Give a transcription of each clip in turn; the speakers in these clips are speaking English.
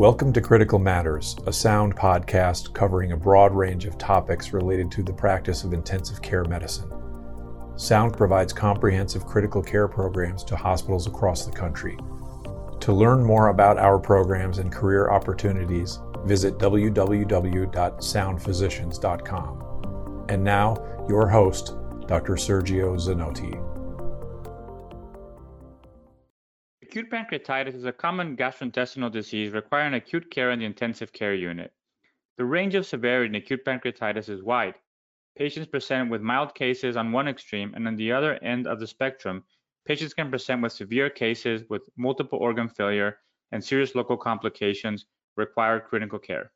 Welcome to Critical Matters, a sound podcast covering a broad range of topics related to the practice of intensive care medicine. Sound provides comprehensive critical care programs to hospitals across the country. To learn more about our programs and career opportunities, visit www.soundphysicians.com. And now, your host, Dr. Sergio Zanotti. Acute pancreatitis is a common gastrointestinal disease requiring acute care in the intensive care unit. The range of severity in acute pancreatitis is wide. Patients present with mild cases on one extreme, and on the other end of the spectrum, patients can present with severe cases with multiple organ failure and serious local complications require critical care.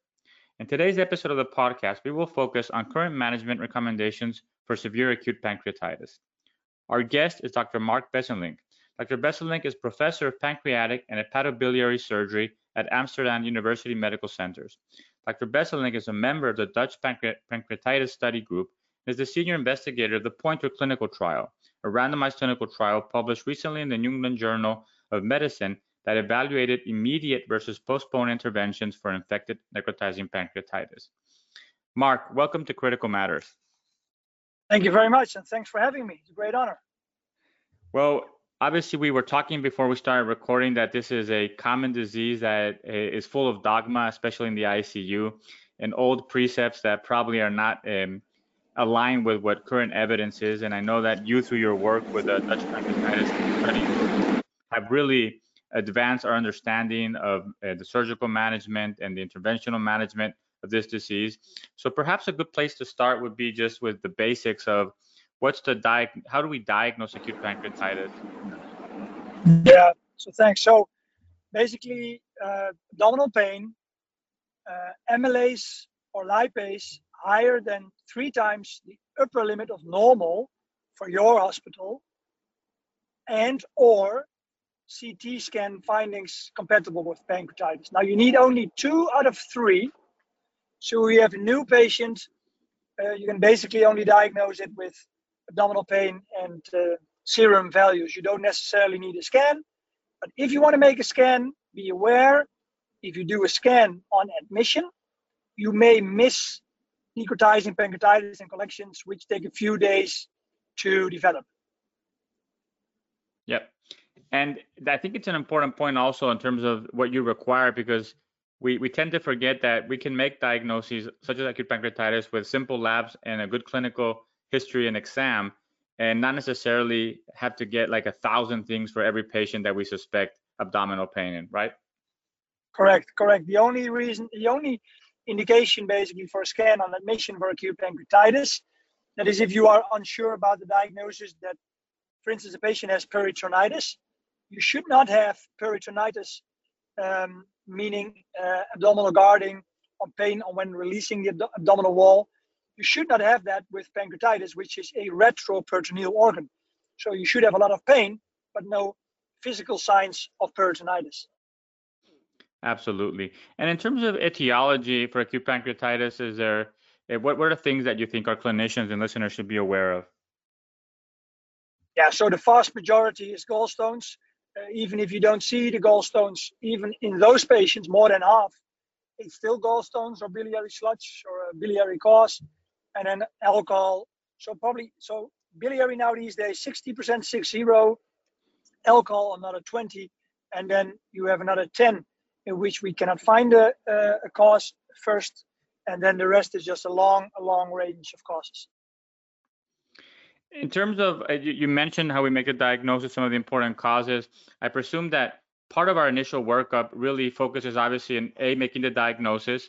In today's episode of the podcast, we will focus on current management recommendations for severe acute pancreatitis. Our guest is Dr. Mark Besselink, Dr. Besselink is professor of pancreatic and hepatobiliary surgery at Amsterdam University Medical Centers. Dr. Besselink is a member of the Dutch Pancre- Pancreatitis Study Group and is the senior investigator of the Pointer Clinical Trial, a randomized clinical trial published recently in the New England Journal of Medicine that evaluated immediate versus postponed interventions for infected necrotizing pancreatitis. Mark, welcome to Critical Matters. Thank you very much, and thanks for having me. It's a great honor. Well, obviously we were talking before we started recording that this is a common disease that is full of dogma especially in the icu and old precepts that probably are not um, aligned with what current evidence is. And i know that you through your work with the dutch pancreatitis study have really advanced our understanding of uh, the surgical management and the interventional management of this disease. So perhaps a good place to start would be just with the basics of what's the di- how do we diagnose acute pancreatitis yeah so thanks so basically uh, abdominal pain uh, or lipase higher than three times the upper limit of normal for your hospital and or CT scan findings compatible with pancreatitis. Now you need only two out of three. So we have a new patient, uh, you can basically only diagnose it with abdominal pain and uh, serum values. You don't necessarily need a scan, but if you want to make a scan, be aware if you do a scan on admission, you may miss necrotizing pancreatitis and collections, which take a few days to develop. Yep. And I think it's an important point also in terms of what you require because we, we tend to forget that we can make diagnoses such as acute pancreatitis with simple labs and a good clinical history and exam and not necessarily have to get like a thousand things for every patient that we suspect abdominal pain in, right? Correct, correct. The only reason, the only indication basically for a scan on admission for acute pancreatitis, that is if you are unsure about the diagnosis that, for instance, a patient has peritonitis, you should not have peritonitis, um, meaning uh, abdominal guarding on pain on when releasing the ab- abdominal wall you should not have that with pancreatitis, which is a retroperitoneal organ. So you should have a lot of pain, but no physical signs of peritonitis. Absolutely. And in terms of etiology for acute pancreatitis, is there eh, what what are the things that you think our clinicians and listeners should be aware of? Yeah, so the vast majority is gallstones. Uh, even if you don't see the gallstones, even in those patients, more than half, it's still gallstones or biliary sludge or biliary cause and then alcohol. So probably so biliary now these days 60% six zero, alcohol another 20, and then you have another 10 in which we cannot find a, a cause first, and then the rest is just a long a long range of causes. In terms of uh, you mentioned how we make a diagnosis, some of the important causes. I presume that part of our initial workup really focuses obviously in a making the diagnosis,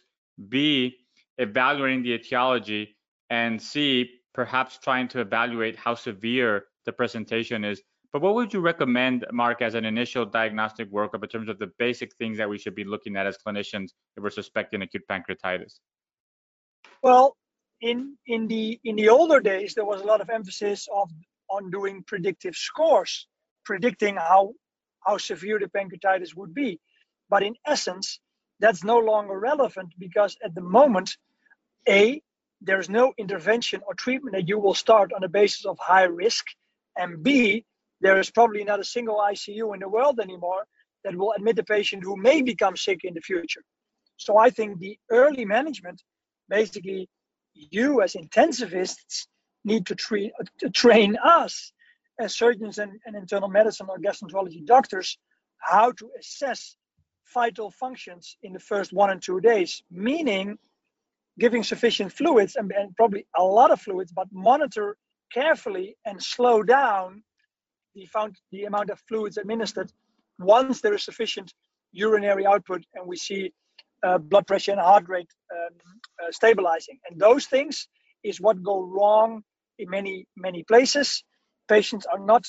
b evaluating the etiology, and C, perhaps trying to evaluate how severe the presentation is. But what would you recommend, Mark, as an initial diagnostic workup in terms of the basic things that we should be looking at as clinicians if we're suspecting acute pancreatitis? Well, in in the in the older days, there was a lot of emphasis of on doing predictive scores, predicting how how severe the pancreatitis would be. But in essence, that's no longer relevant because at the moment, A, there's no intervention or treatment that you will start on the basis of high risk. And B, there is probably not a single ICU in the world anymore that will admit a patient who may become sick in the future. So I think the early management, basically, you as intensivists need to, treat, to train us as surgeons and, and internal medicine or gastroenterology doctors how to assess vital functions in the first one and two days, meaning giving sufficient fluids and, and, probably a lot of fluids, but monitor carefully and slow down the, found, the amount of fluids administered once there is sufficient urinary output and we see uh, blood pressure and heart rate um, uh, stabilizing. And those things is what go wrong in many, many places. Patients are not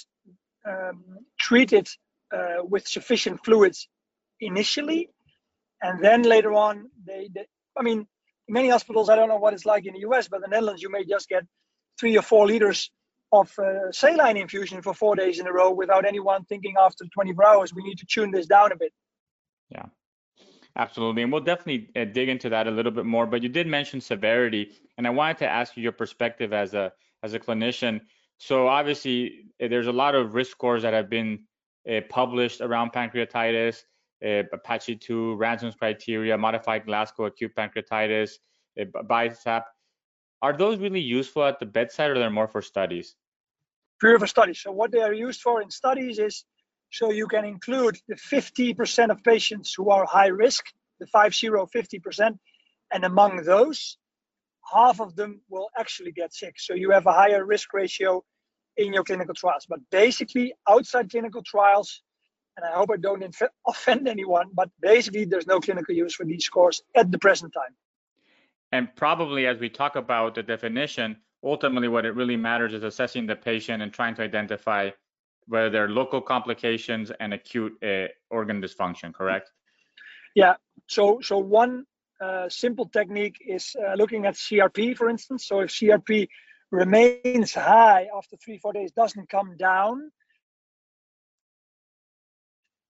um, treated uh, with sufficient fluids initially. And then later on, they, they, I mean, many hospitals, I don't know what it's like in the US, but the Netherlands, you may just get three or four liters of uh, saline infusion for four days in a row without anyone thinking after 24 hours, we need to tune this down a bit. Yeah. Absolutely. And we'll definitely uh, dig into that a little bit more, but you did mention severity and I wanted to ask you your perspective as a as a clinician. So obviously uh, there's a lot of risk scores that have been uh, published around pancreatitis, Apache 2, Ranson's criteria, modified Glasgow acute pancreatitis, uh, BISAP. Are those really useful at the bedside or they're more for studies? Pure for studies. So what they are used for in studies is so you can include the 50% of patients who are high risk, the 50, 50%, and among those, half of them will actually get sick. So you have a higher risk ratio in your clinical trials. But basically, outside clinical trials, and I hope I don't inf- offend anyone, but basically, there's no clinical use for these scores at the present time. And probably as we talk about the definition, ultimately what it really matters is assessing the patient and trying to identify whether there are local complications and acute uh, organ dysfunction, correct? Yeah. So, so one uh, simple technique is uh, looking at CRP, for instance. So if CRP remains high after three, four days, doesn't come down,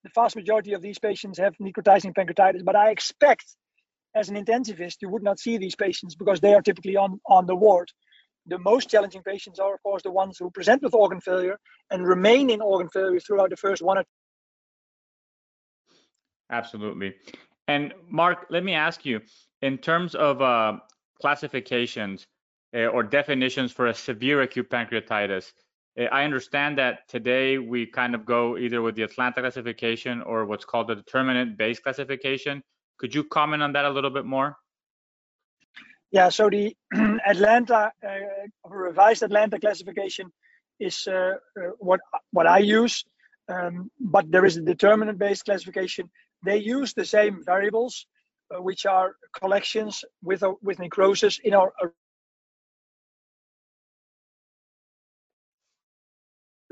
the vast majority of these patients have necrotizing pancreatitis. But I expect, as an intensivist, you would not see these patients because they are typically on, on the ward the most challenging patients are, of course, the ones who present with organ failure and remain in organ failure throughout the first one or Absolutely. And Mark, let me ask you, in terms of uh, classifications uh, or definitions for a severe acute pancreatitis, I understand that today we kind of go either with the Atlanta classification or what's called the determinant-based classification. Could you comment on that a little bit more? Yeah, so the Atlanta uh, revised Atlanta classification is uh, what what I use, um, but there is a determinant-based classification. They use the same variables, uh, which are collections with uh, with necrosis in our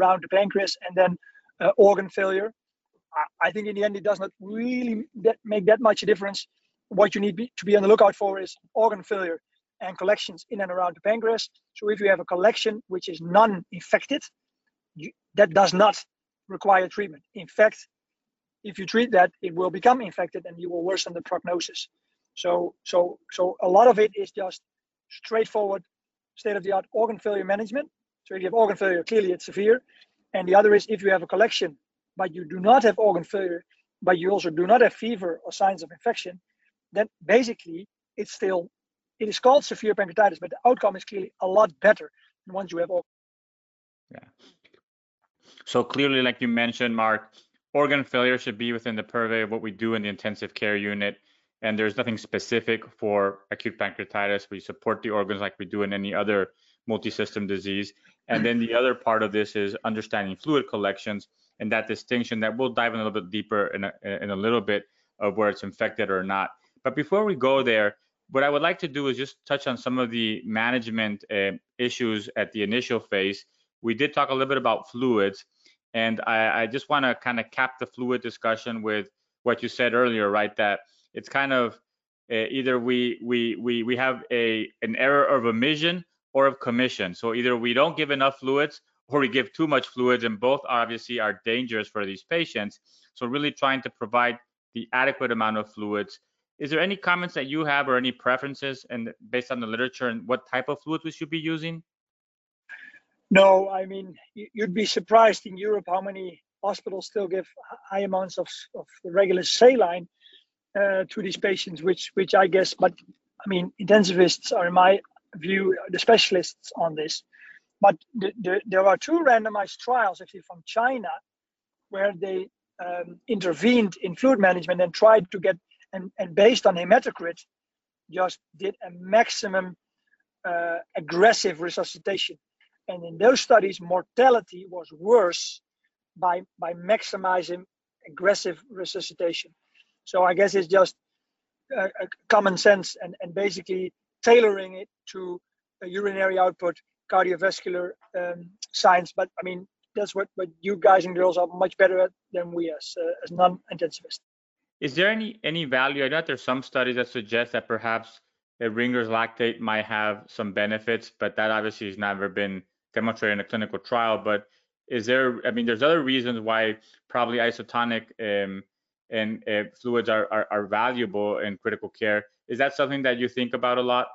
around the pancreas, and then uh, organ failure. I, I think in the end it does not really that make that much a difference what you need be, to be on the lookout for is organ failure and collections in and around the pancreas. So if you have a collection which is non-infected, that does not require treatment. In fact, if you treat that, it will become infected and you will worsen the prognosis. So, so, so a lot of it is just straightforward, state-of-the-art organ failure management. So if you have organ failure, clearly it's severe. And the other is if you have a collection, but you do not have organ failure, but you also do not have fever or signs of infection, then basically it's still it is called severe pancreatitis, but the outcome is clearly a lot better once you have organ. Yeah. So clearly, like you mentioned, Mark, organ failure should be within the purview of what we do in the intensive care unit. And there's nothing specific for acute pancreatitis. We support the organs like we do in any other multi-system disease. And then the other part of this is understanding fluid collections and that distinction that we'll dive in a little bit deeper in a, in a little bit of where it's infected or not. But before we go there, what I would like to do is just touch on some of the management uh, issues at the initial phase. We did talk a little bit about fluids, and I, I just want to kind of cap the fluid discussion with what you said earlier, right? That it's kind of uh, either we we we we have a an error of omission or of commission. So either we don't give enough fluids or we give too much fluids, and both obviously are dangerous for these patients. So really trying to provide the adequate amount of fluids is there any comments that you have or any preferences and based on the literature and what type of fluid we should be using? No, I mean, you'd be surprised in Europe how many hospitals still give high amounts of, of regular saline uh, to these patients, which which I guess, but I mean, intensivists are, in my view, the specialists on this. But the, the, there are two randomized trials actually from China where they um, intervened in fluid management and tried to get and, and based on hematocrit just did a maximum uh, aggressive resuscitation and in those studies mortality was worse by by maximizing aggressive resuscitation so i guess it's just a common sense and, and basically tailoring it to urinary output cardiovascular um, science but i mean that's what, what you guys and girls are much better at than we as uh, as non-intensivists. Is there any any value? I know there's some studies that suggest that perhaps a Ringer's lactate might have some benefits, but that obviously has never been demonstrated in a clinical trial. But is there? I mean, there's other reasons why probably isotonic um, and uh, fluids are, are, are valuable in critical care. Is that something that you think about a lot?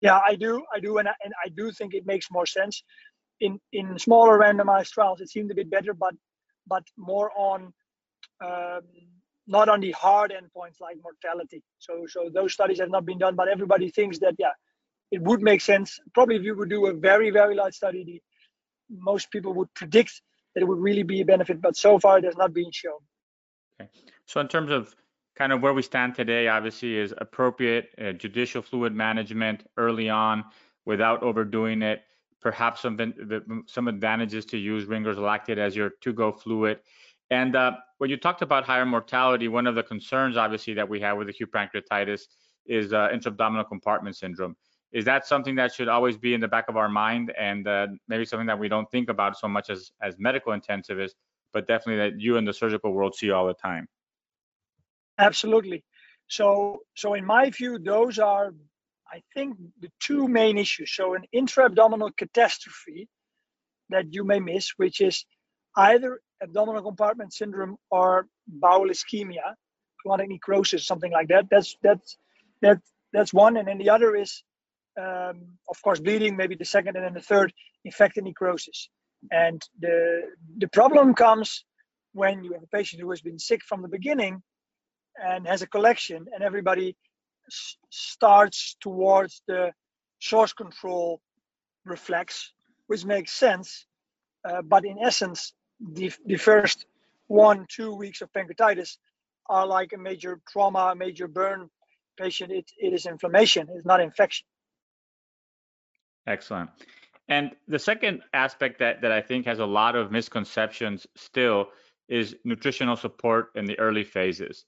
Yeah, I do. I do, and I, and I do think it makes more sense in in smaller randomized trials it seemed a bit better but but more on um, not on the hard endpoints like mortality so so those studies have not been done but everybody thinks that yeah it would make sense probably if you would do a very very large study the, most people would predict that it would really be a benefit but so far it has not been shown okay so in terms of kind of where we stand today obviously is appropriate uh, judicial fluid management early on without overdoing it perhaps some some advantages to use Ringer's lactate as your to-go fluid. And uh, when you talked about higher mortality, one of the concerns, obviously, that we have with acute pancreatitis is uh, intra-abdominal compartment syndrome. Is that something that should always be in the back of our mind, and uh, maybe something that we don't think about so much as as medical intensivists, but definitely that you in the surgical world see all the time? Absolutely. So, so in my view, those are I think the two main issues. So an intra-abdominal catastrophe that you may miss, which is either abdominal compartment syndrome or bowel ischemia, colonic necrosis, something like that. That's that's that that's one, and then the other is, um, of course, bleeding. Maybe the second, and then the third, infected necrosis. And the the problem comes when you have a patient who has been sick from the beginning and has a collection, and everybody starts towards the source control reflex, which makes sense. Uh, but in essence, the, the first one, two weeks of pancreatitis are like a major trauma, a major burn patient. It, it is inflammation, it's not infection. Excellent. And the second aspect that, that I think has a lot of misconceptions still is nutritional support in the early phases.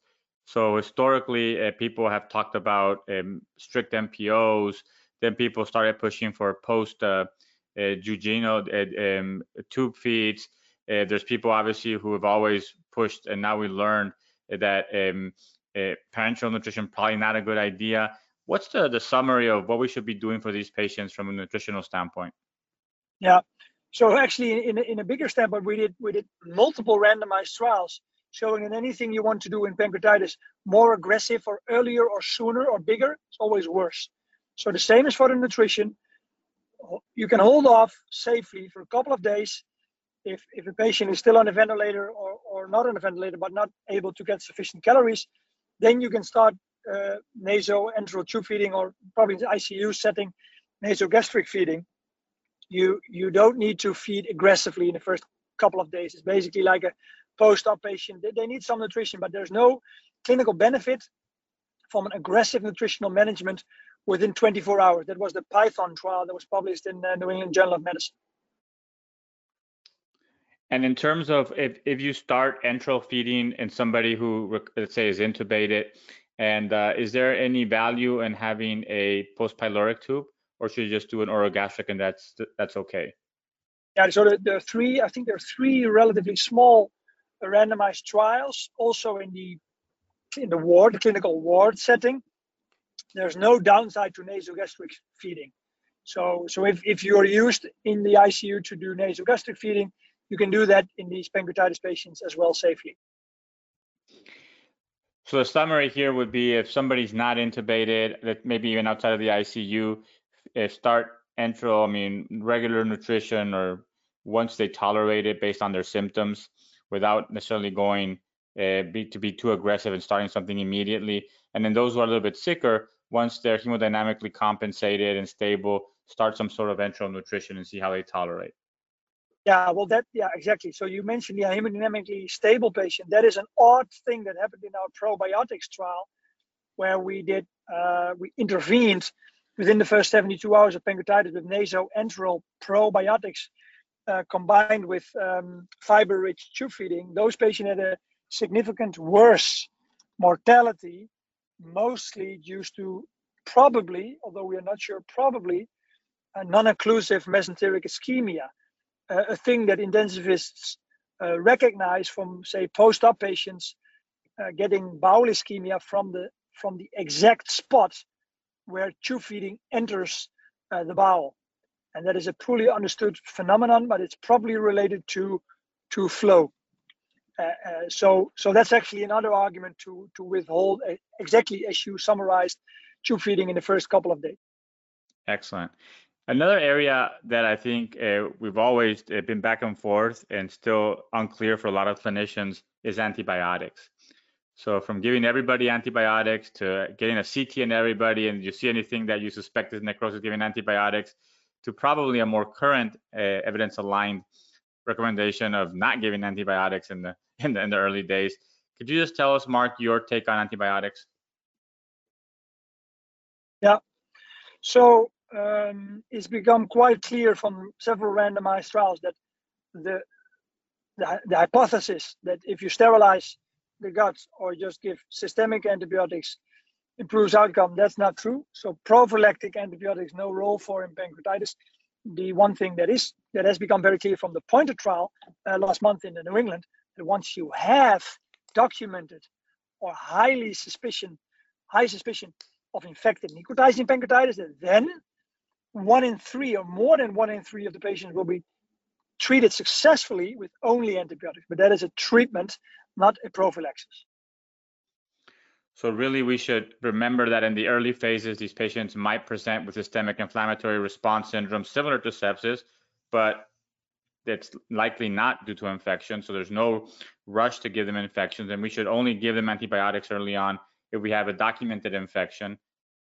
So historically, uh, people have talked about um, strict NPOs. Then people started pushing for post uh, uh, jejunal uh, um, tube feeds. Uh, there's people obviously who have always pushed, and now we learned that um, uh, parenteral nutrition probably not a good idea. What's the, the summary of what we should be doing for these patients from a nutritional standpoint? Yeah. So actually, in, in a bigger standpoint, we did we did multiple randomized trials showing that anything you want to do in pancreatitis more aggressive or earlier or sooner or bigger, it's always worse. So the same is for the nutrition. You can hold off safely for a couple of days if, if a patient is still on a ventilator or, or not on a ventilator but not able to get sufficient calories, then you can start uh, nasoenteral tube feeding or probably in the ICU setting nasogastric feeding. You you don't need to feed aggressively in the first couple of days. It's basically like a post-op patient. They need some nutrition, but there's no clinical benefit from an aggressive nutritional management within 24 hours. That was the Python trial that was published in the uh, New England Journal of Medicine. And in terms of if, if you start enteral feeding in somebody who, let's say, is intubated, and uh, is there any value in having a post pyloric tube, or should you just do an orogastric and that's that's okay? Yeah, so there are three. I think there are three relatively small randomized trials also in the in the ward, clinical ward setting. There's no downside to nasogastric feeding. So, so if, if you're used in the ICU to do nasogastric feeding, you can do that in these pancreatitis patients as well safely. So the summary here would be if somebody's not intubated, that maybe even outside of the ICU, if start enteral, I mean regular nutrition or once they tolerate it based on their symptoms, without necessarily going uh, be, to be too aggressive and starting something immediately. And then those who are a little bit sicker, once they're hemodynamically compensated and stable, start some sort of enteral nutrition and see how they tolerate. Yeah, well, that yeah, exactly. So you mentioned the hemodynamically stable patient. That is an odd thing that happened in our probiotics trial, where we did uh, we intervened within the first 72 hours of pancreatitis with nasoenteral probiotics uh, combined with um, fiber-rich tube feeding. Those patients had a significant worse mortality, mostly due to probably, although we are not sure, probably a non-occlusive mesenteric ischemia, uh, a thing that intensivists uh, recognize from, say, post-op patients uh, getting bowel ischemia from the from the exact spot where tube feeding enters uh, the bowel, and that is a poorly understood phenomenon, but it's probably related to to flow. Uh, uh, so, so that's actually another argument to to withhold exactly as you summarized tube feeding in the first couple of days. Excellent. Another area that I think uh, we've always uh, been back and forth and still unclear for a lot of clinicians is antibiotics. So from giving everybody antibiotics to getting a CT in everybody, and you see anything that you suspect is necrosis, giving antibiotics, to probably a more current uh, evidence-aligned recommendation of not giving antibiotics in the in the, in the early days. Could you just tell us, Mark, your take on antibiotics? Yeah. So um, it's become quite clear from several randomized trials that the, the, the hypothesis that if you sterilize the guts or just give systemic antibiotics improves outcome, that's not true. So prophylactic antibiotics, no role for in pancreatitis. The one thing that is that has become very clear from the Pointer trial uh, last month in the New England that once you have documented or highly suspicion, high suspicion of infected necrotizing pancreatitis, that then one in three or more than one in three of the patients will be treated successfully with only antibiotics. But that is a treatment, not a prophylaxis. So really, we should remember that in the early phases, these patients might present with systemic inflammatory response syndrome similar to sepsis, but it's likely not due to infection. So there's no rush to give them infections, and we should only give them antibiotics early on if we have a documented infection,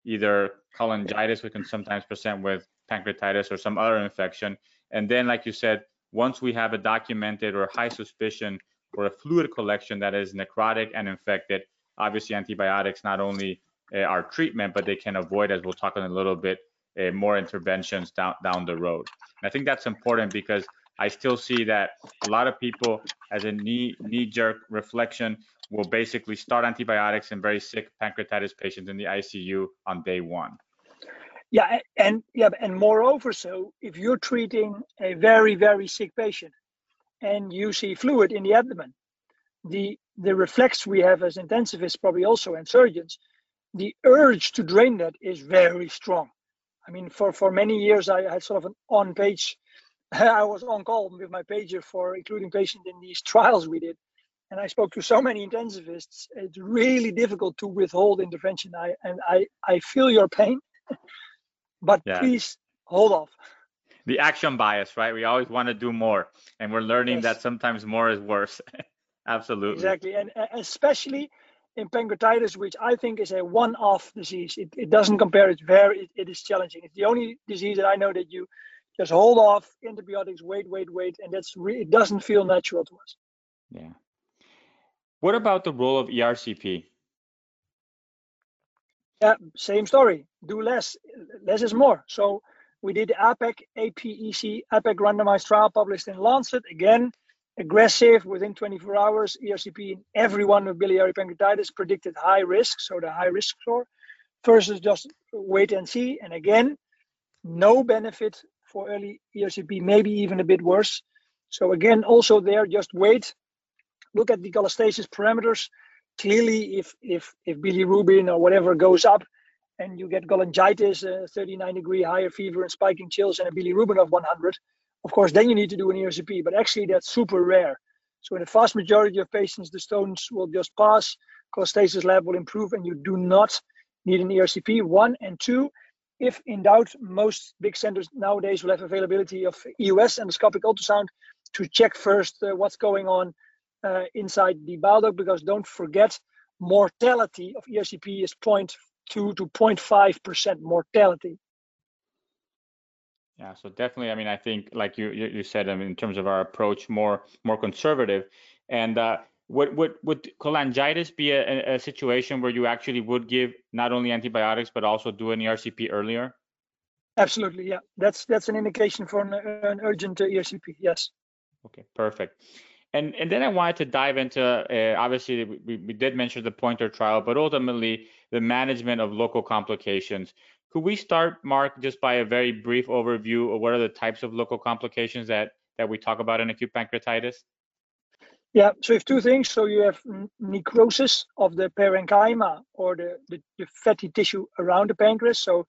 either cholangitis, we can sometimes present with pancreatitis or some other infection. And then, like you said, once we have a documented or high suspicion for a fluid collection that is necrotic and infected, obviously antibiotics not only uh, are treatment, but they can avoid, as we'll talk in a little bit, uh, more interventions down down the road. And I think that's important because I still see that a lot of people, as a knee knee jerk reflection, will basically start antibiotics in very sick pancreatitis patients in the ICU on day one. Yeah, and yeah, and moreover, so if you're treating a very very sick patient and you see fluid in the abdomen, the the reflex we have as intensivists, probably also and surgeons, the urge to drain that is very strong. I mean, for for many years, I had sort of an on-page. I was on call with my pager for including patients in these trials we did, and I spoke to so many intensivists. It's really difficult to withhold intervention. I and I I feel your pain, but yeah. please hold off. The action bias, right? We always want to do more, and we're learning yes. that sometimes more is worse. Absolutely. Exactly, and especially in pancreatitis, which I think is a one-off disease. It, it doesn't compare. It's very. It, it is challenging. It's the only disease that I know that you just hold off antibiotics, wait, wait, wait, and that's re- it doesn't feel natural to us. Yeah. What about the role of ERCP? Yeah, same story. Do less. Less is more. So we did the APEC, APEC, APEC randomized trial published in Lancet. Again, aggressive within 24 hours. ERCP in everyone with biliary pancreatitis predicted high risk, so the high risk score, versus just wait and see. And again, no benefit for early ERCP, maybe even a bit worse. So again, also there, just wait look at the cholestasis parameters. Clearly, if if if bilirubin or whatever goes up, and you get cholangitis, uh, 39 degree higher fever and spiking chills, and a bilirubin of 100, of course, then you need to do an ERCP. But actually, that's super rare. So in the vast majority of patients, the stones will just pass, cholestasis lab will improve, and you do not need an ERCP. One and two, if in doubt, most big centers nowadays will have availability of EUS endoscopic ultrasound to check first uh, what's going on uh, inside the bile duct because don't forget mortality of ERCP is 0.2 to 0.5 percent mortality. Yeah, so definitely, I mean, I think like you you said, I mean, in terms of our approach, more more conservative, and uh, would would would cholangitis be a, a situation where you actually would give not only antibiotics but also do an ERCP earlier? Absolutely, yeah. That's that's an indication for an, an urgent ERCP. Yes. Okay, perfect. And and then I wanted to dive into uh, obviously we, we did mention the pointer trial, but ultimately the management of local complications. Could we start, Mark, just by a very brief overview of what are the types of local complications that that we talk about in acute pancreatitis? Yeah, so you have two things. So you have necrosis of the parenchyma or the, the, the fatty tissue around the pancreas. So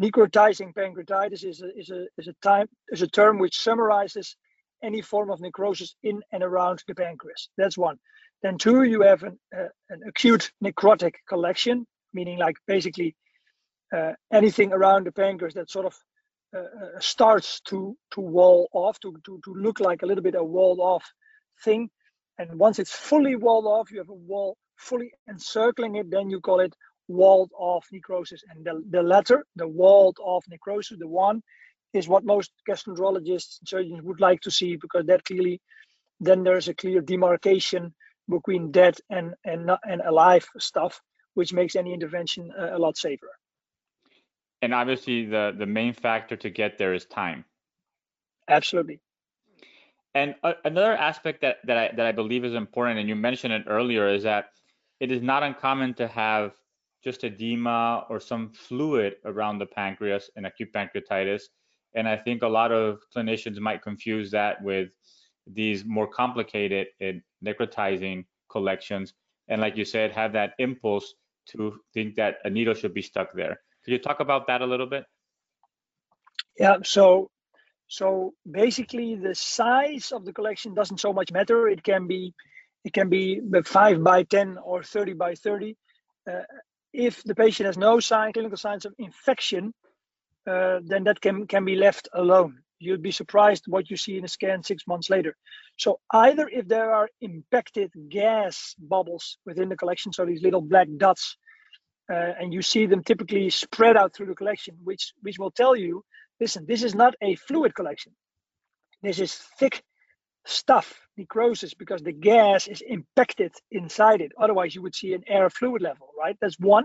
necrotizing pancreatitis is a, is a, is a, time, is a term which summarizes any form of necrosis in and around the pancreas. That's one. Then two, you have an, uh, an acute necrotic collection, meaning like basically anything around the pancreas that sort of uh, uh, starts to to wall off, to, to to look like a little bit a walled off thing. And once it's fully walled off, you have a wall fully encircling it. Then you call it walled off necrosis. And the, the latter, the walled off necrosis, the one is what most gastroenterologists and surgeons would like to see because that clearly then there's a clear demarcation between dead and and and alive stuff which makes any intervention a lot safer and obviously the the main factor to get there is time absolutely and uh, another aspect that that I, that I believe is important and you mentioned it earlier is that it is not uncommon to have just edema or some fluid around the pancreas in acute pancreatitis and I think a lot of clinicians might confuse that with these more complicated necrotizing collections. And like you said, have that impulse to think that a needle should be stuck there. Could you talk about that a little bit? Yeah, so so basically the size of the collection doesn't so much matter. It can be it can be five by 10 or 30 by 30. Uh, if the patient has no sign, clinical signs of infection, uh, then that can, can be left alone. You'd be surprised what you see in a scan six months later. So either if there are impacted gas bubbles within the collection, so these little black dots, uh, and you see them typically spread out through the collection, which which will tell you, listen, this is not a fluid collection. This is thick stuff, necrosis, because the gas is impacted inside it. Otherwise, you would see an air fluid level, right? That's one.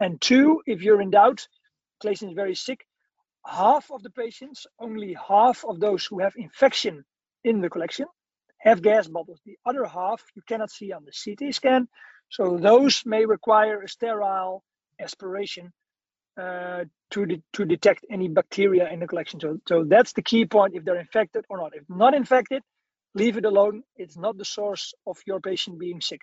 And two, if you're in doubt, collection is very sick. Half of the patients, only half of those who have infection in the collection, have gas bubbles. The other half you cannot see on the CT scan. So those may require a sterile aspiration uh, to, de- to detect any bacteria in the collection. So, so that's the key point if they're infected or not. If not infected, leave it alone. It's not the source of your patient being sick.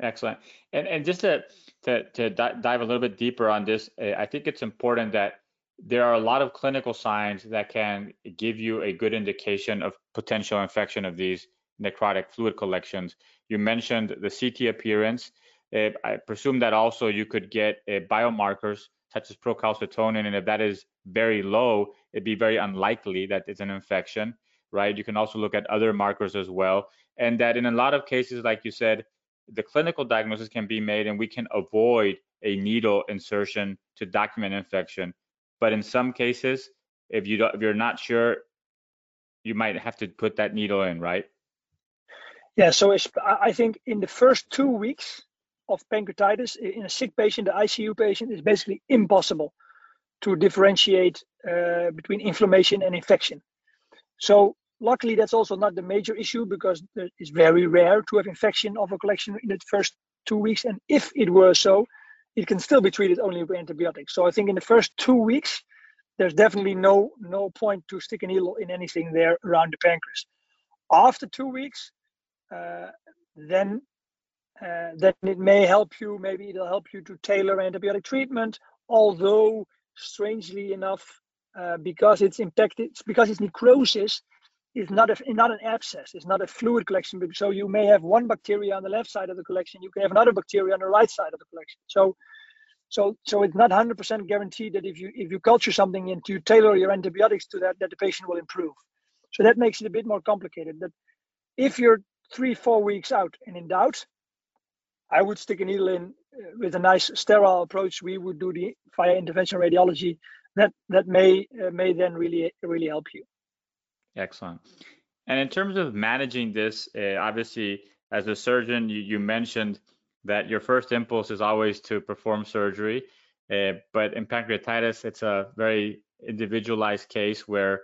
Excellent. And and just to to to dive a little bit deeper on this, I think it's important that there are a lot of clinical signs that can give you a good indication of potential infection of these necrotic fluid collections. You mentioned the CT appearance. Uh, I presume that also you could get uh, biomarkers such as procalcitonin, and if that is very low, it'd be very unlikely that it's an infection, right? You can also look at other markers as well, and that in a lot of cases, like you said, the clinical diagnosis can be made and we can avoid a needle insertion to document infection. But in some cases, if you don't, if you're not sure, you might have to put that needle in, right? Yeah. So I think in the first two weeks of pancreatitis in a sick patient, the ICU patient, is basically impossible to differentiate uh, between inflammation and infection. So Luckily, that's also not the major issue because it's very rare to have infection of a collection in the first two weeks. And if it were so, it can still be treated only with antibiotics. So I think in the first two weeks, there's definitely no no point to stick a needle in anything there around the pancreas. After two weeks, then uh, then it may help you. Maybe it'll help you to tailor antibiotic treatment. Although strangely enough, uh, because it's impacted, because it's necrosis, is not a not an abscess. It's not a fluid collection. So you may have one bacteria on the left side of the collection. You can have another bacteria on the right side of the collection. So, so so it's not 100% guaranteed that if you if you culture something and you tailor your antibiotics to that, that the patient will improve. So that makes it a bit more complicated. That if you're three, four weeks out and in doubt, I would stick a needle in uh, with a nice sterile approach. We would do the via intervention radiology. That that may uh, may then really really help you. Excellent. And in terms of managing this, uh, obviously, as a surgeon, you, you, mentioned that your first impulse is always to perform surgery. Uh, but in pancreatitis, it's a very individualized case where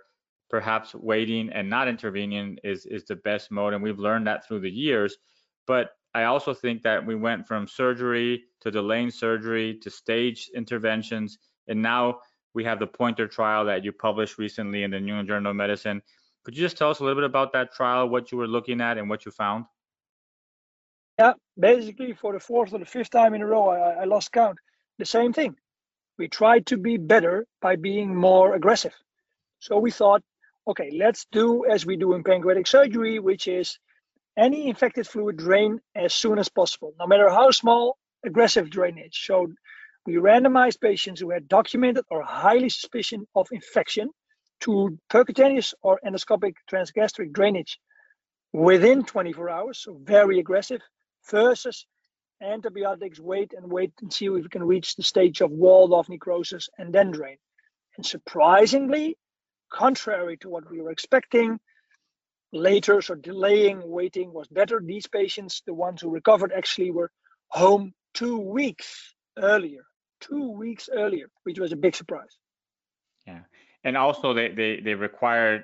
perhaps waiting and not intervening is, is the best mode. And we've learned that through the years. But I also think that we went from surgery to delaying surgery to stage interventions. And now we have the pointer trial that you published recently in the New England Journal of Medicine. Could you just tell us a little bit about that trial, what you were looking at and what you found? Yeah, basically for the fourth or the fifth time in a row, I, I lost count. The same thing. We tried to be better by being more aggressive. So we thought, okay, let's do as we do in pancreatic surgery, which is any infected fluid drain as soon as possible, no matter how small, aggressive drainage. So we randomized patients who had documented or highly suspicion of infection to percutaneous or endoscopic transgastric drainage within 24 hours, so very aggressive, versus antibiotics, wait and wait and see if we can reach the stage of walled off necrosis and then drain. And surprisingly, contrary to what we were expecting, later, so delaying waiting was better. These patients, the ones who recovered, actually were home two weeks earlier, two weeks earlier, which was a big surprise. Yeah. And also, they, they, they required,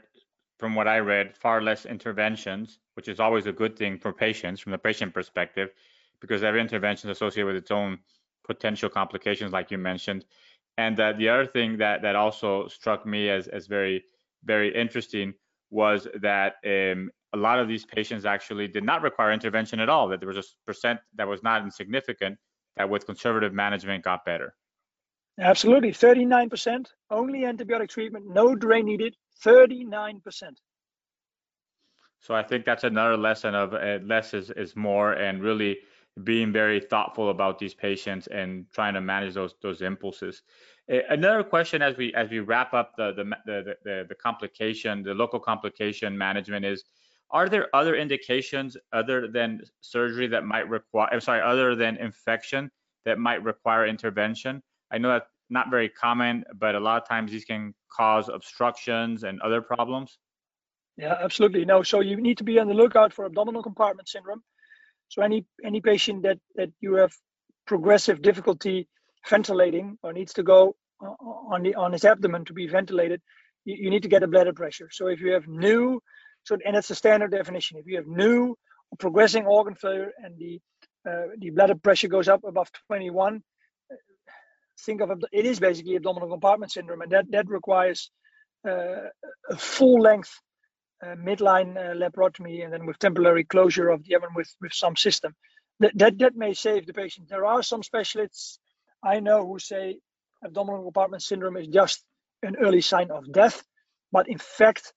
from what I read, far less interventions, which is always a good thing for patients from the patient perspective, because every intervention is associated with its own potential complications, like you mentioned. And uh, the other thing that, that also struck me as, as very, very interesting was that um, a lot of these patients actually did not require intervention at all, that there was a percent that was not insignificant that with conservative management got better. Absolutely, 39%, only antibiotic treatment, no drain needed, 39%. So I think that's another lesson of uh, less is, is more and really being very thoughtful about these patients and trying to manage those those impulses. Another question as we as we wrap up the the, the the the complication, the local complication management is are there other indications other than surgery that might require I'm sorry, other than infection that might require intervention? I know that's not very common, but a lot of times these can cause obstructions and other problems. Yeah, absolutely. No, so you need to be on the lookout for abdominal compartment syndrome. So any any patient that that you have progressive difficulty ventilating or needs to go on the on his abdomen to be ventilated, you, you need to get a bladder pressure. So if you have new, so and it's a standard definition. If you have new progressing organ failure and the uh, the bladder pressure goes up above 21, think of it is basically abdominal compartment syndrome, and that that requires uh, a full length uh, midline uh, laparotomy and then with temporary closure of the abdomen with with some system. That, that that may save the patient. There are some specialists I know who say abdominal compartment syndrome is just an early sign of death, but in fact.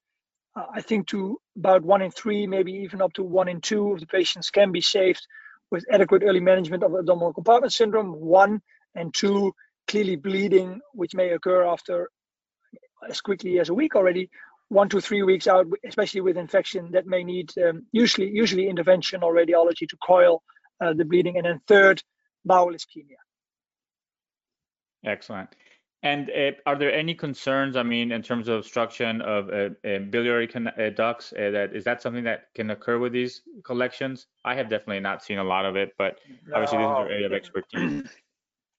Uh, I think to about one in three, maybe even up to one in two of the patients can be saved with adequate early management of abdominal compartment syndrome. One and two, clearly bleeding, which may occur after as quickly as a week already, one to three weeks out, especially with infection that may need um, usually usually intervention or radiology to coil uh, the bleeding. And then third, bowel ischemia. Excellent. And uh, are there any concerns? I mean, in terms of obstruction of uh, uh biliary uh, ducts, uh, that is that something that can occur with these collections? I have definitely not seen a lot of it, but obviously this is your area of expertise.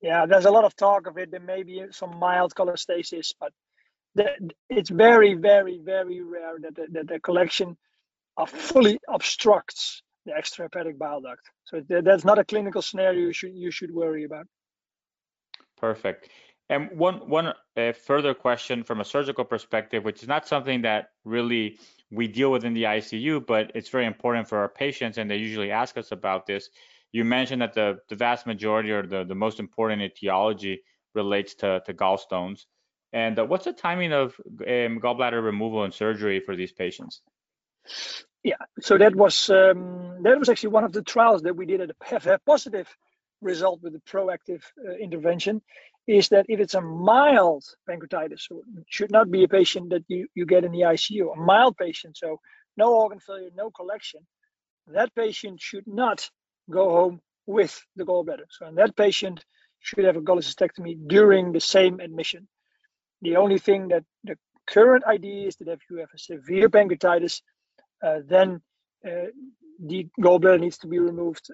yeah, there's a lot of talk of it. There may be some mild cholestasis, but the, it's very, very, very rare that the, that the collection fully obstructs the extrahepatic bile duct. So that's not a clinical scenario you should you should worry about. Perfect. And one one uh, further question from a surgical perspective, which is not something that really we deal with in the ICU, but it's very important for our patients, and they usually ask us about this you mentioned that the, the vast majority or the, the most important etiology relates to, to gallstones. And uh, what's the timing of um, gallbladder removal and surgery for these patients? Yeah, so that was um, that was actually one of the trials that we did at have a positive result with the proactive uh, intervention. Is that if it's a mild pancreatitis, so it should not be a patient that you, you get in the ICU, a mild patient, so no organ failure, no collection, that patient should not go home with the gallbladder. So, and that patient should have a cholecystectomy during the same admission. The only thing that the current idea is that if you have a severe pancreatitis, uh, then uh, the gallbladder needs to be removed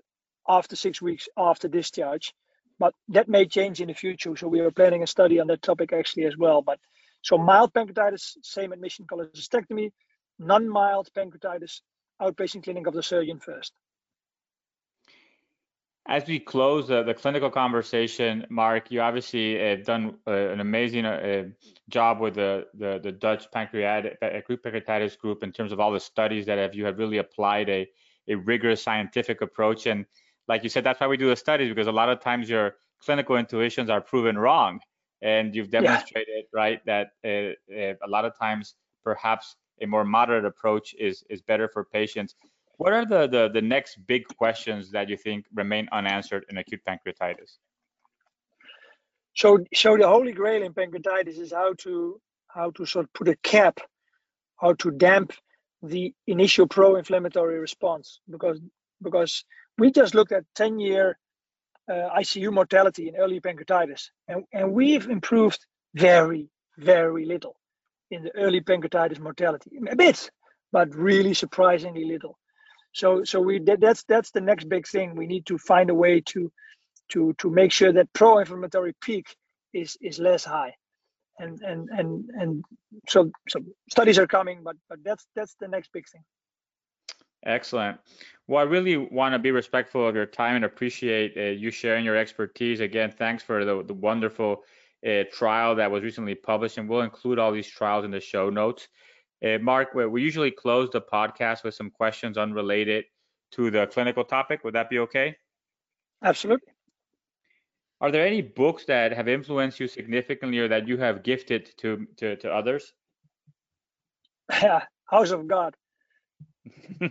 after six weeks after discharge. But that may change in the future. So we are planning a study on that topic actually as well. But so mild pancreatitis, same admission cholecystectomy. Non-mild pancreatitis, outpatient clinic of the surgeon first. As we close uh, the clinical conversation, Mark, you obviously have done uh, an amazing uh, job with the, the, the Dutch pancreatic acute pancreatitis group in terms of all the studies that have you have really applied a, a rigorous scientific approach. And like you said, that's why we do the studies because a lot of times your clinical intuitions are proven wrong, and you've demonstrated yeah. right that uh, uh, a lot of times perhaps a more moderate approach is is better for patients. What are the, the, the next big questions that you think remain unanswered in acute pancreatitis? So, so the holy grail in pancreatitis is how to how to sort of put a cap, how to damp the initial pro-inflammatory response because because we just looked at 10 year uh, ICU mortality in early pancreatitis and, and we've improved very very little in the early pancreatitis mortality a bit but really surprisingly little so so we that's that's the next big thing. We need to find a way to to to make sure that pro-inflammatory peak is is less high. And and and and so so studies are coming, but but that's that's the next big thing. Excellent. Well, I really want to be respectful of your time and appreciate uh, you sharing your expertise. Again, thanks for the, the wonderful uh, trial that was recently published, and we'll include all these trials in the show notes. Uh, Mark, we usually close the podcast with some questions unrelated to the clinical topic. Would that be okay? Absolutely. Are there any books that have influenced you significantly or that you have gifted to to, to others? Yeah, House of God. so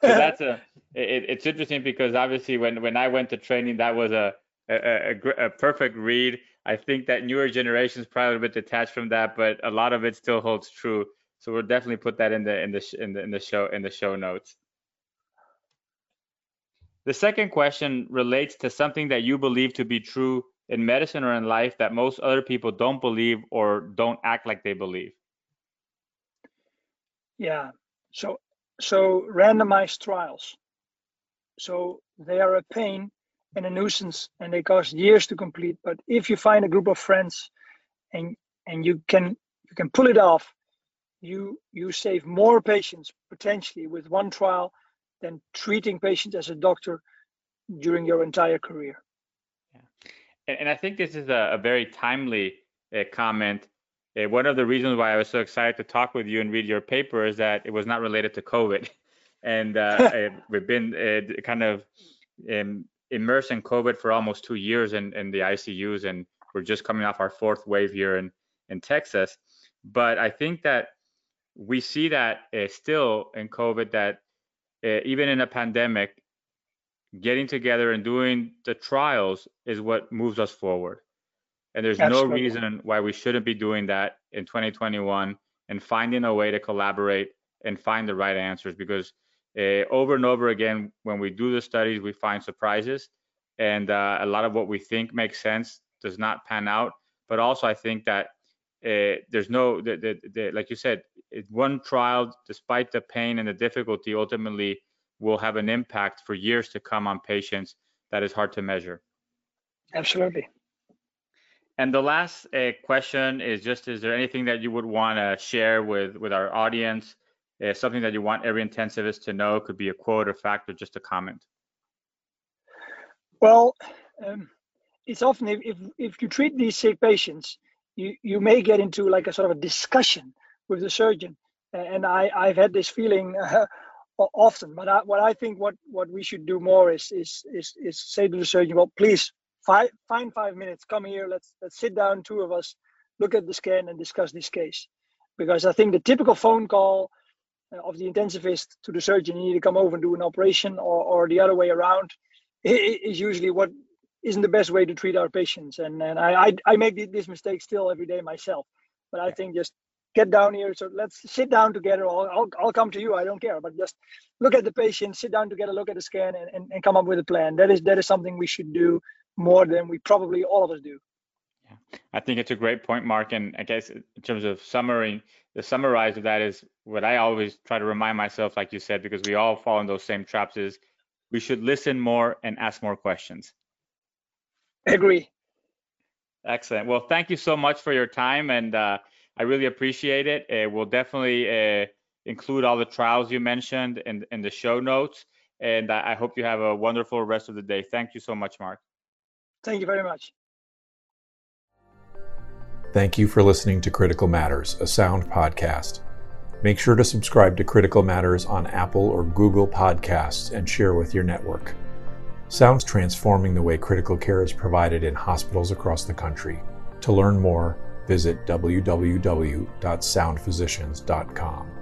that's a it, it's interesting because obviously when when I went to training that was a a, a, a perfect read. I think that newer generations probably a bit detached from that, but a lot of it still holds true. So we'll definitely put that in the in the in the in the show in the show notes. The second question relates to something that you believe to be true in medicine or in life that most other people don't believe or don't act like they believe. Yeah. So so randomized trials. So they are a pain and a nuisance and they cost years to complete. But if you find a group of friends and and you can you can pull it off you you save more patients potentially with one trial than treating patients as a doctor during your entire career. Yeah. And, and I think this is a, a very timely uh, comment. Uh, one of the reasons why I was so excited to talk with you and read your paper is that it was not related to COVID. And uh, we've been uh, kind of um, immersed in COVID for almost two years in, in the ICUs, and we're just coming off our fourth wave here in, in Texas. But I think that we see that uh, still in COVID that uh, even in a pandemic, getting together and doing the trials is what moves us forward. And there's Absolutely. no reason why we shouldn't be doing that in 2021 and finding a way to collaborate and find the right answers because uh, over and over again, when we do the studies, we find surprises. And uh, a lot of what we think makes sense does not pan out. But also, I think that uh, there's no, the, the, the, like you said, one trial, despite the pain and the difficulty, ultimately will have an impact for years to come on patients that is hard to measure. Absolutely. And the last uh, question is just: Is there anything that you would want to share with with our audience? Uh, something that you want every intensivist to know? Could be a quote, or fact, or just a comment. Well, um, it's often if, if if you treat these sick patients, you you may get into like a sort of a discussion with the surgeon. And I, I've had this feeling uh, often, but I, what I think what, what we should do more is, is, is, is say to the surgeon, well, please five, find five minutes, come here, let's, let's sit down, two of us, look at the scan and discuss this case. Because I think the typical phone call uh, of the intensivist to the surgeon, you need to come over and do an operation or, or the other way around is usually what isn't the best way to treat our patients. And, and I, I, I make this mistake still every day myself. But I think just get down here. So let's sit down together. I'll, I'll, I'll come to you. I don't care, but just look at the patient, sit down together, look at the scan, and, and, and come up with a plan. That is that is something we should do more than we probably all of us do. Yeah, I think it's a great point, Mark. And I guess in terms of summary, the summarize of that is what I always try to remind myself, like you said, because we all fall in those same traps. Is we should listen more and ask more questions. Agree. Excellent. Well, thank you so much for your time, and uh, I really appreciate it. Uh, we'll definitely uh, include all the trials you mentioned in, in the show notes, and I, I hope you have a wonderful rest of the day. Thank you so much, Mark. Thank you very much. Thank you for listening to Critical Matters, a sound podcast. Make sure to subscribe to Critical Matters on Apple or Google Podcasts and share with your network. Sound's transforming the way critical care is provided in hospitals across the country. To learn more, visit www.soundphysicians.com.